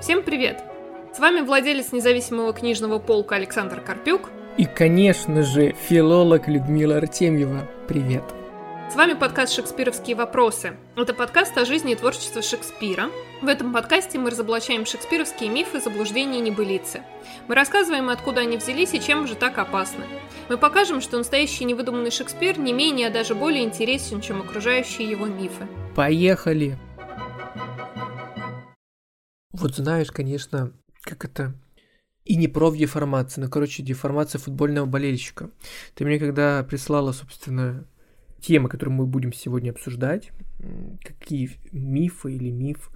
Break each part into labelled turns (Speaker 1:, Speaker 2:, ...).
Speaker 1: Всем привет! С вами владелец независимого книжного полка Александр Карпюк.
Speaker 2: И, конечно же, филолог Людмила Артемьева. Привет!
Speaker 1: С вами подкаст «Шекспировские вопросы». Это подкаст о жизни и творчестве Шекспира. В этом подкасте мы разоблачаем шекспировские мифы, заблуждения и небылицы. Мы рассказываем, откуда они взялись и чем же так опасны. Мы покажем, что настоящий невыдуманный Шекспир не менее, а даже более интересен, чем окружающие его мифы.
Speaker 2: Поехали! Вот знаешь, конечно, как это... И не про деформацию, но, короче, деформация футбольного болельщика. Ты мне когда прислала, собственно, темы, которые мы будем сегодня обсуждать, какие мифы или миф,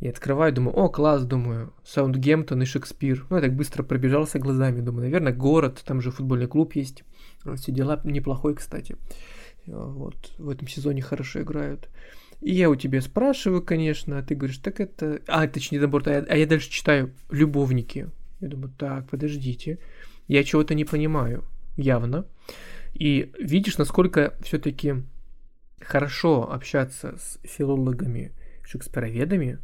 Speaker 2: я открываю, думаю, о, класс, думаю, Саундгемптон и Шекспир. Ну, я так быстро пробежался глазами, думаю, наверное, город, там же футбольный клуб есть. Все дела неплохой, кстати. Вот, в этом сезоне хорошо играют. И я у тебя спрашиваю, конечно, а ты говоришь, так это... А, точнее, наоборот, а я, а я дальше читаю «Любовники». Я думаю, так, подождите, я чего-то не понимаю, явно. И видишь, насколько все-таки хорошо общаться с филологами, шекспироведами,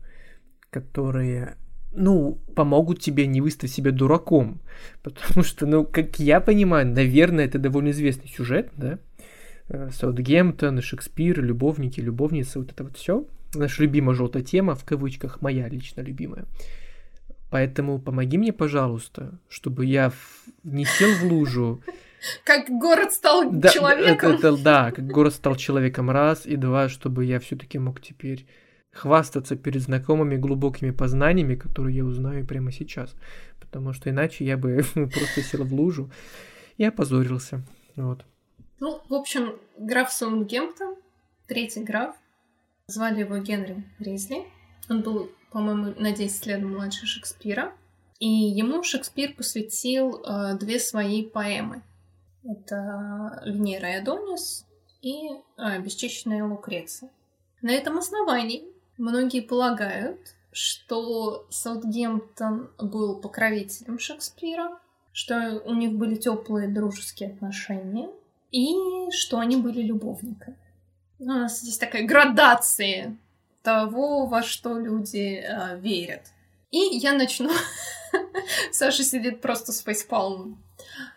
Speaker 2: которые ну, помогут тебе не выставить себя дураком. Потому что, ну, как я понимаю, наверное, это довольно известный сюжет, да? Э, Саутгемптон, Шекспир, любовники, любовницы, вот это вот все. Наша любимая желтая тема, в кавычках, моя лично любимая. Поэтому помоги мне, пожалуйста, чтобы я не сел в лужу.
Speaker 1: Как город стал да, человеком.
Speaker 2: Это, это, да, как город стал человеком раз, и два, чтобы я все-таки мог теперь хвастаться перед знакомыми глубокими познаниями, которые я узнаю прямо сейчас. Потому что иначе я бы просто сел в лужу и опозорился. Вот.
Speaker 1: Ну, в общем, граф Саундгемптон, третий граф, звали его Генри Ризли. Он был, по-моему, на 10 лет младше Шекспира. И ему Шекспир посвятил э, две свои поэмы. Это «Венера и Адонис» и э, «Бесчищенная Лукреция». На этом основании многие полагают, что Саутгемптон был покровителем Шекспира, что у них были теплые дружеские отношения – и что они были любовниками. У нас здесь такая градация того, во что люди э, верят. И я начну... Саша сидит просто с фейспалмом.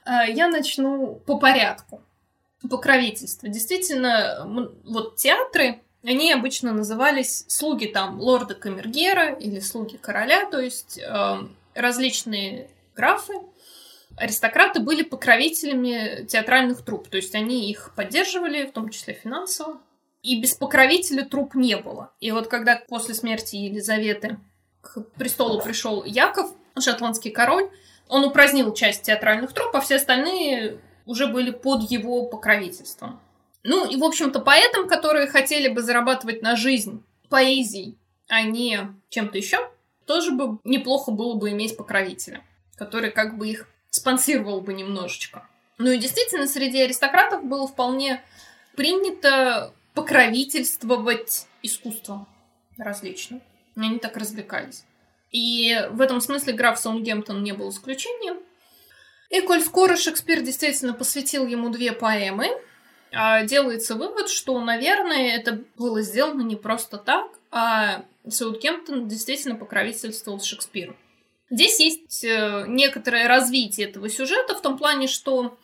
Speaker 1: Э, я начну по порядку. Покровительство. Действительно, вот театры, они обычно назывались слуги там лорда Камергера или слуги короля, то есть э, различные графы, аристократы были покровителями театральных труп, то есть они их поддерживали, в том числе финансово. И без покровителя труп не было. И вот когда после смерти Елизаветы к престолу пришел Яков, шотландский король, он упразднил часть театральных труп, а все остальные уже были под его покровительством. Ну и, в общем-то, поэтам, которые хотели бы зарабатывать на жизнь поэзией, а не чем-то еще, тоже бы неплохо было бы иметь покровителя, который как бы их спонсировал бы немножечко. Ну и действительно, среди аристократов было вполне принято покровительствовать искусством различным. Они так развлекались. И в этом смысле граф Саундгемптон не был исключением. И коль скоро Шекспир действительно посвятил ему две поэмы, а, делается вывод, что, наверное, это было сделано не просто так, а Саутгемптон действительно покровительствовал Шекспиру. Здесь есть э, некоторое развитие этого сюжета в том плане, что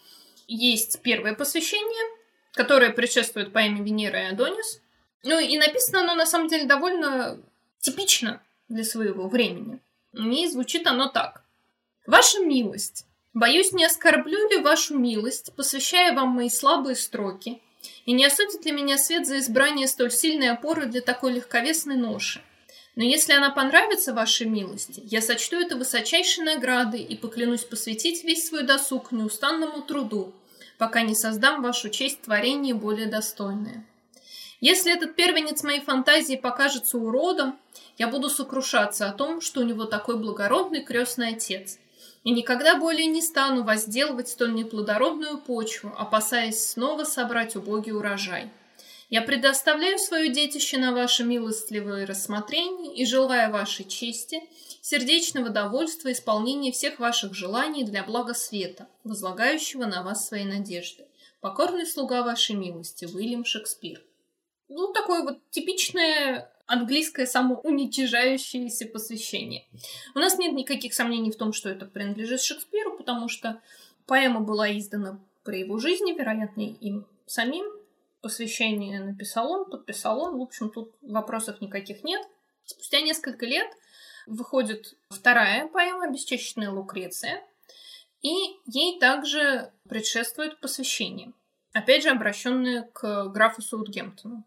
Speaker 1: есть первое посвящение, которое предшествует поэме Венера и Адонис. Ну и написано оно на самом деле довольно типично для своего времени. И звучит оно так. «Ваша милость, боюсь, не оскорблю ли вашу милость, посвящая вам мои слабые строки, и не осудит ли меня свет за избрание столь сильной опоры для такой легковесной ноши? Но если она понравится вашей милости, я сочту это высочайшей наградой и поклянусь посвятить весь свой досуг неустанному труду, пока не создам вашу честь творение более достойное. Если этот первенец моей фантазии покажется уродом, я буду сокрушаться о том, что у него такой благородный крестный отец, и никогда более не стану возделывать столь неплодородную почву, опасаясь снова собрать убогий урожай. Я предоставляю свое детище на ваше милостливое рассмотрение и желаю вашей чести, сердечного довольства и исполнения всех ваших желаний для блага света, возлагающего на вас свои надежды. Покорный слуга вашей милости, Уильям Шекспир. Ну, такое вот типичное английское самоуничижающееся посвящение. У нас нет никаких сомнений в том, что это принадлежит Шекспиру, потому что поэма была издана при его жизни, вероятно, им самим. Посвящение написал он, подписал он. В общем, тут вопросов никаких нет. Спустя несколько лет выходит вторая поэма «Бесчещенная Лукреция», и ей также предшествует посвящение, опять же обращенное к графу Саутгемптону.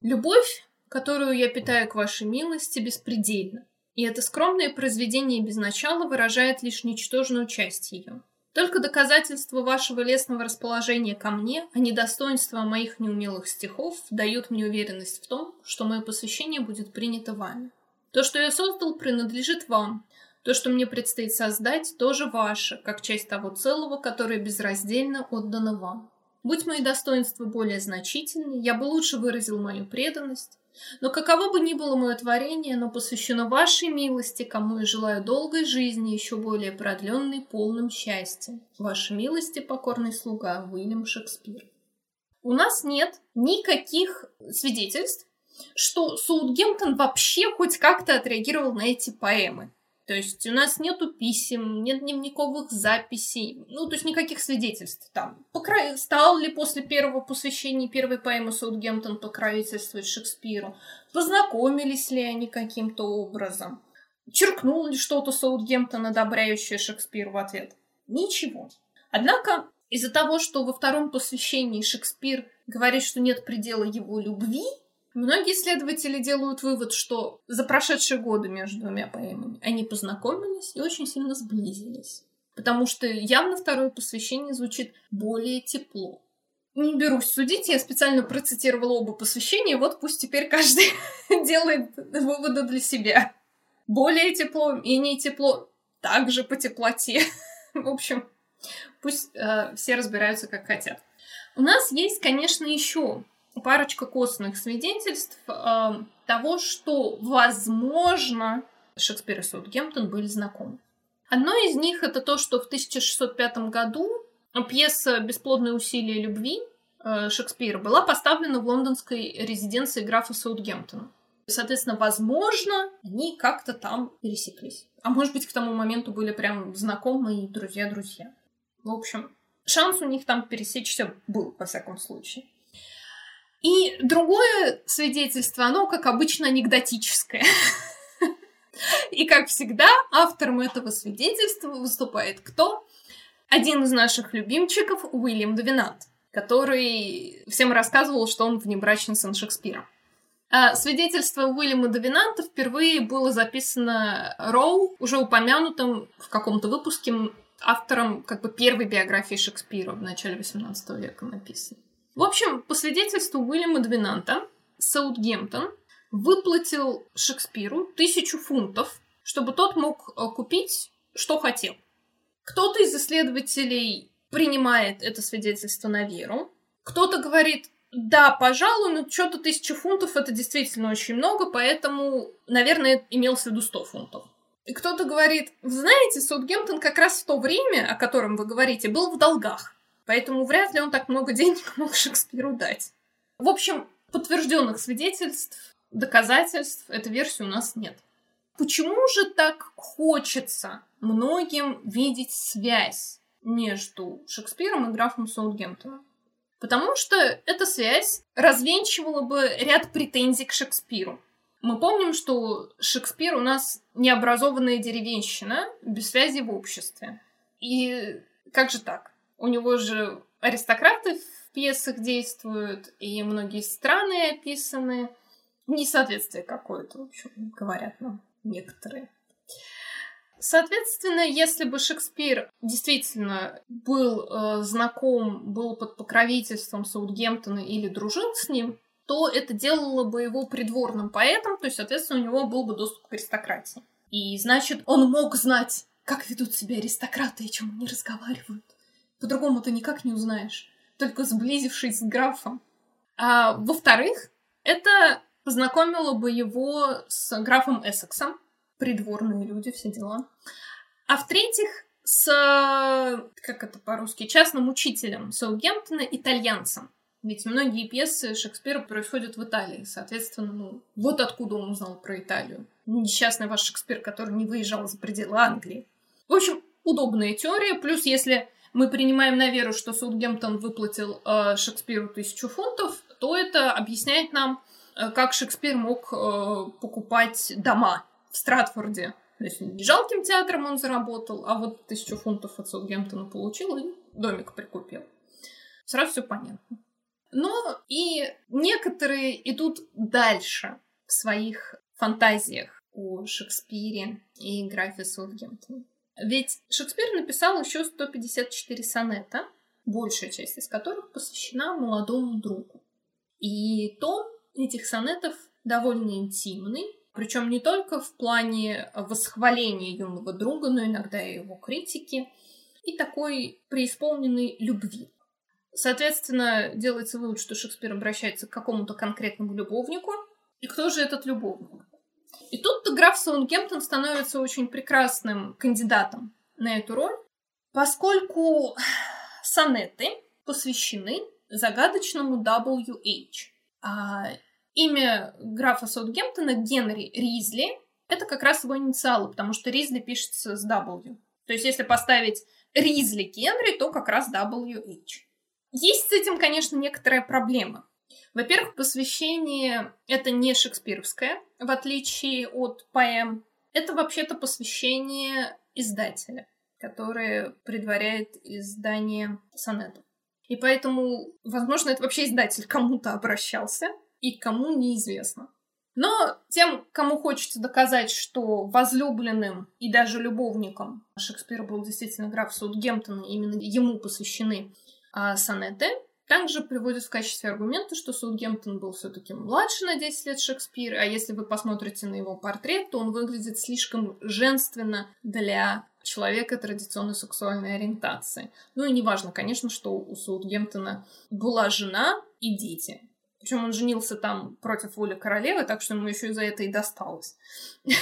Speaker 1: «Любовь, которую я питаю к вашей милости, беспредельна, и это скромное произведение без начала выражает лишь ничтожную часть ее. Только доказательства вашего лесного расположения ко мне, а не достоинства моих неумелых стихов, дают мне уверенность в том, что мое посвящение будет принято вами. То, что я создал, принадлежит вам. То, что мне предстоит создать, тоже ваше, как часть того целого, которое безраздельно отдано вам. Будь мои достоинства более значительны, я бы лучше выразил мою преданность, но каково бы ни было мое творение, оно посвящено вашей милости, кому я желаю долгой жизни, еще более продленной, полным счастьем. Вашей милости, покорный слуга Уильям Шекспир. У нас нет никаких свидетельств, что Саутгемптон вообще хоть как-то отреагировал на эти поэмы. То есть у нас нету писем, нет дневниковых записей, ну, то есть никаких свидетельств там. Покра... Стал ли после первого посвящения первой поэмы Саутгемптон покровительствовать Шекспиру? Познакомились ли они каким-то образом? Черкнул ли что-то Саутгемптон, одобряющее Шекспир в ответ? Ничего. Однако из-за того, что во втором посвящении Шекспир говорит, что нет предела его любви, Многие исследователи делают вывод, что за прошедшие годы между двумя поэмами они познакомились и очень сильно сблизились. Потому что явно второе посвящение звучит более тепло. Не берусь судить, я специально процитировала оба посвящения, вот пусть теперь каждый делает выводы для себя. Более тепло, менее тепло, также по теплоте. В общем, пусть э, все разбираются как хотят. У нас есть, конечно, еще парочка костных свидетельств э, того, что, возможно, Шекспир и Саутгемптон были знакомы. Одно из них это то, что в 1605 году пьеса «Бесплодные усилия любви» э, Шекспира была поставлена в лондонской резиденции графа Саутгемптона. Соответственно, возможно, они как-то там пересеклись. А может быть, к тому моменту были прям знакомые друзья-друзья. В общем, шанс у них там пересечься был, во всяком случае. И другое свидетельство, оно, как обычно, анекдотическое. И, как всегда, автором этого свидетельства выступает кто? Один из наших любимчиков, Уильям Довинант, который всем рассказывал, что он внебрачный сын Шекспира. А свидетельство Уильяма Довинанта впервые было записано Роу, уже упомянутым в каком-то выпуске автором как бы первой биографии Шекспира в начале XVIII века написано. В общем, по свидетельству Уильяма Двинанта, Саутгемптон выплатил Шекспиру тысячу фунтов, чтобы тот мог э, купить, что хотел. Кто-то из исследователей принимает это свидетельство на веру, кто-то говорит, да, пожалуй, но что-то тысяча фунтов это действительно очень много, поэтому, наверное, имелось в виду 100 фунтов. И кто-то говорит, знаете, Саутгемптон как раз в то время, о котором вы говорите, был в долгах. Поэтому вряд ли он так много денег мог Шекспиру дать. В общем, подтвержденных свидетельств, доказательств этой версии у нас нет. Почему же так хочется многим видеть связь между Шекспиром и графом Саутгемптоном? Потому что эта связь развенчивала бы ряд претензий к Шекспиру. Мы помним, что Шекспир у нас необразованная деревенщина без связи в обществе. И как же так? У него же аристократы в пьесах действуют, и многие страны описаны. Несоответствие какое-то, в общем, говорят нам некоторые. Соответственно, если бы Шекспир действительно был э, знаком, был под покровительством Саутгемптона или дружил с ним, то это делало бы его придворным поэтом, то есть, соответственно, у него был бы доступ к аристократии. И значит, он мог знать, как ведут себя аристократы и чем они разговаривают. По-другому ты никак не узнаешь, только сблизившись с графом. А во-вторых, это познакомило бы его с графом Эссексом, придворные люди, все дела. А в-третьих, с, как это по-русски, частным учителем Саутгемптона, итальянцем. Ведь многие пьесы Шекспира происходят в Италии. Соответственно, ну, вот откуда он узнал про Италию. Несчастный ваш Шекспир, который не выезжал за пределы Англии. В общем, удобная теория. Плюс, если мы принимаем на веру, что Саутгемптон выплатил э, Шекспиру тысячу фунтов, то это объясняет нам, э, как Шекспир мог э, покупать дома в Стратфорде. То есть жалким театром он заработал, а вот тысячу фунтов от Саутгемптона получил и домик прикупил. Сразу все понятно. Но и некоторые идут дальше в своих фантазиях о Шекспире и графе Саутгемптона. Ведь Шекспир написал еще 154 сонета, большая часть из которых посвящена молодому другу. И тон этих сонетов довольно интимный, причем не только в плане восхваления юного друга, но иногда и его критики, и такой преисполненной любви. Соответственно, делается вывод, что Шекспир обращается к какому-то конкретному любовнику. И кто же этот любовник? И тут граф Саунгемптон становится очень прекрасным кандидатом на эту роль, поскольку сонеты посвящены загадочному WH. А имя графа Саутгемптона Генри Ризли — это как раз его инициалы, потому что Ризли пишется с W. То есть если поставить Ризли Генри, то как раз WH. Есть с этим, конечно, некоторая проблема. Во-первых, посвящение — это не шекспировское, в отличие от поэм. Это вообще-то посвящение издателя, которое предваряет издание сонетов. И поэтому, возможно, это вообще издатель кому-то обращался, и кому неизвестно. Но тем, кому хочется доказать, что возлюбленным и даже любовником Шекспира был действительно граф Саутгемптон, именно ему посвящены а сонеты, также приводят в качестве аргумента, что Саутгемптон был все-таки младше на 10 лет Шекспира, а если вы посмотрите на его портрет, то он выглядит слишком женственно для человека традиционной сексуальной ориентации. Ну и неважно, конечно, что у Саутгемптона была жена и дети. Причем он женился там против воли королевы, так что ему еще и за это и досталось.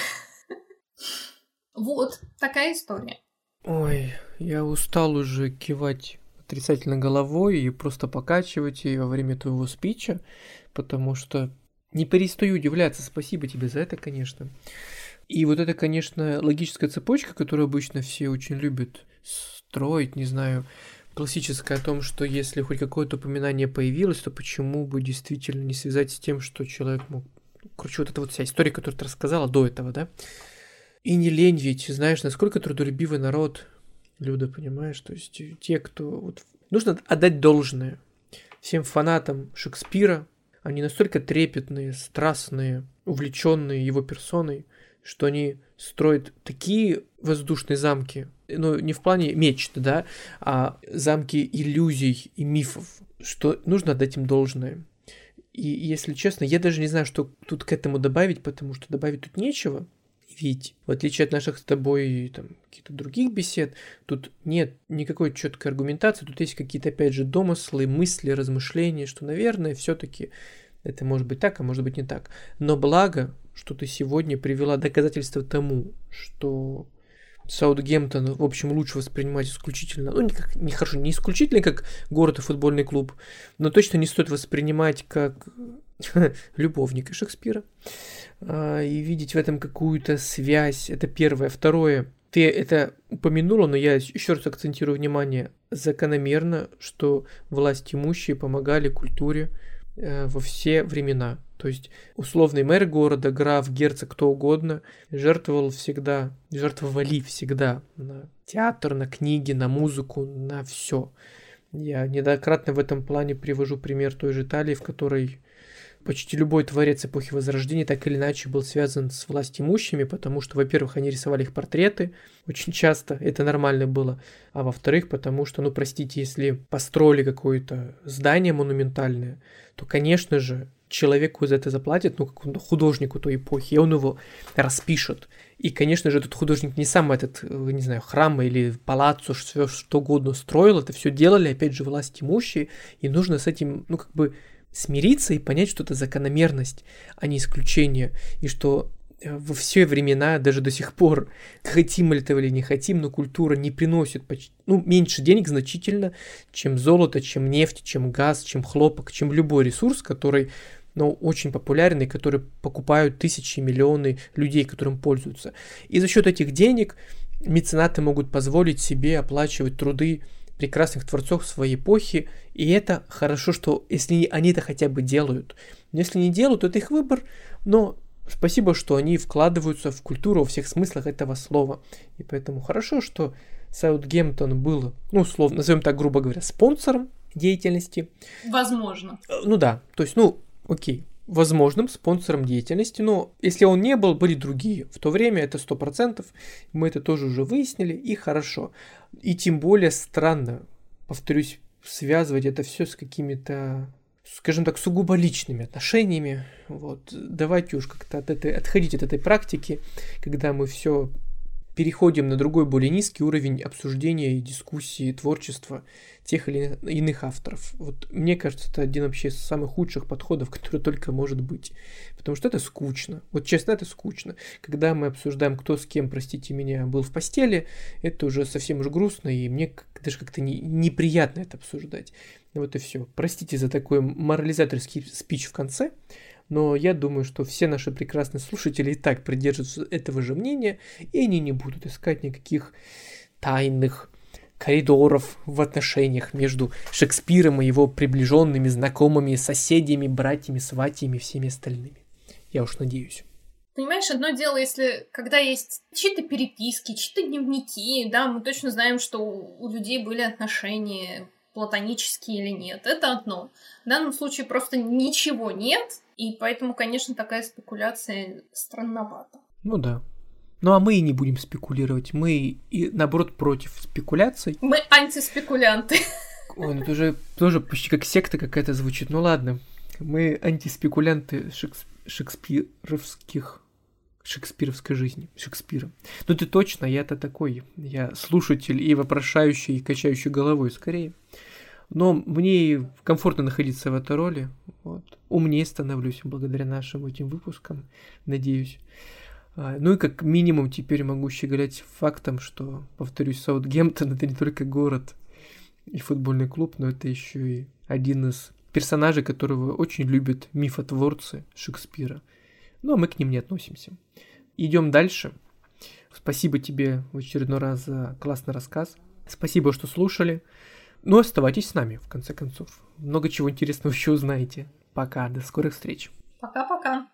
Speaker 1: Вот такая история.
Speaker 2: Ой, я устал уже кивать отрицательно головой и просто покачивать ее во время твоего спича, потому что не перестаю удивляться. Спасибо тебе за это, конечно. И вот это, конечно, логическая цепочка, которую обычно все очень любят строить, не знаю, классическая о том, что если хоть какое-то упоминание появилось, то почему бы действительно не связать с тем, что человек мог... Короче, вот эта вот вся история, которую ты рассказала до этого, да? И не лень ведь, знаешь, насколько трудолюбивый народ, Люда, понимаешь? То есть э, те, кто... Вот, нужно отдать должное всем фанатам Шекспира. Они настолько трепетные, страстные, увлеченные его персоной, что они строят такие воздушные замки, ну, не в плане мечт, да, а замки иллюзий и мифов, что нужно отдать им должное. И если честно, я даже не знаю, что тут к этому добавить, потому что добавить тут нечего. Ведь, в отличие от наших с тобой там, каких-то других бесед, тут нет никакой четкой аргументации, тут есть какие-то, опять же, домыслы, мысли, размышления, что, наверное, все-таки это может быть так, а может быть не так. Но благо, что ты сегодня привела доказательства тому, что Саутгемптон, в общем, лучше воспринимать исключительно, ну, не, как, не хорошо, не исключительно как город и футбольный клуб, но точно не стоит воспринимать как любовника Шекспира а, и видеть в этом какую-то связь. Это первое. Второе. Ты это упомянула, но я еще раз акцентирую внимание. Закономерно, что власть имущие помогали культуре э, во все времена. То есть условный мэр города, граф, герцог, кто угодно, жертвовал всегда, жертвовали всегда на театр, на книги, на музыку, на все. Я неоднократно в этом плане привожу пример той же Италии, в которой почти любой творец эпохи Возрождения так или иначе был связан с властимущими, потому что, во-первых, они рисовали их портреты очень часто, это нормально было, а во-вторых, потому что, ну, простите, если построили какое-то здание монументальное, то, конечно же, человеку за это заплатят, ну, как художнику той эпохи, и он его распишет. И, конечно же, этот художник не сам этот, э, не знаю, храм или палаццо, все что угодно строил, это все делали, опять же, власть имущие, и нужно с этим, ну, как бы смириться и понять, что это закономерность, а не исключение, и что во все времена, даже до сих пор, хотим мы этого или не хотим, но культура не приносит почти, ну, меньше денег значительно, чем золото, чем нефть, чем газ, чем хлопок, чем любой ресурс, который но очень популярный, который покупают тысячи, миллионы людей, которым пользуются. И за счет этих денег меценаты могут позволить себе оплачивать труды прекрасных творцов своей эпохи, и это хорошо, что если они это хотя бы делают. Но если не делают, то это их выбор, но спасибо, что они вкладываются в культуру во всех смыслах этого слова. И поэтому хорошо, что Саутгемптон был, ну, условно, назовем так, грубо говоря, спонсором деятельности.
Speaker 1: Возможно.
Speaker 2: Ну да, то есть, ну, окей, возможным спонсором деятельности, но если он не был, были другие. В то время это 100%, мы это тоже уже выяснили, и хорошо. И тем более странно, повторюсь, связывать это все с какими-то скажем так, сугубо личными отношениями. Вот. Давайте уж как-то от этой, отходить от этой практики, когда мы все переходим на другой, более низкий уровень обсуждения и дискуссии, творчества тех или иных авторов. Вот мне кажется, это один вообще из самых худших подходов, который только может быть. Потому что это скучно. Вот честно, это скучно. Когда мы обсуждаем, кто с кем, простите меня, был в постели, это уже совсем уж грустно, и мне даже как-то не, неприятно это обсуждать. Вот и все. Простите за такой морализаторский спич в конце но я думаю, что все наши прекрасные слушатели и так придерживаются этого же мнения, и они не будут искать никаких тайных коридоров в отношениях между Шекспиром и его приближенными, знакомыми, соседями, братьями, сватьями и всеми остальными. Я уж надеюсь.
Speaker 1: Понимаешь, одно дело, если когда есть чьи-то переписки, чьи-то дневники, да, мы точно знаем, что у людей были отношения платонические или нет. Это одно. В данном случае просто ничего нет, и поэтому, конечно, такая спекуляция странновата.
Speaker 2: Ну да. Ну а мы и не будем спекулировать. Мы и наоборот против спекуляций.
Speaker 1: Мы антиспекулянты.
Speaker 2: Ой, ну это уже тоже почти как секта какая-то звучит. Ну ладно. Мы антиспекулянты шекс... шекспировских шекспировской жизни, Шекспира. Ну ты точно, я-то такой, я слушатель и вопрошающий, и качающий головой скорее. Но мне комфортно находиться в этой роли. Вот. Умнее становлюсь благодаря нашим этим выпускам, надеюсь. А, ну и как минимум теперь могу щеголять фактом, что, повторюсь, Саутгемптон это не только город и футбольный клуб, но это еще и один из персонажей, которого очень любят мифотворцы Шекспира. Ну а мы к ним не относимся. Идем дальше. Спасибо тебе в очередной раз за классный рассказ. Спасибо, что слушали. Ну, оставайтесь с нами, в конце концов. Много чего интересного еще узнаете. Пока, до скорых встреч.
Speaker 1: Пока-пока.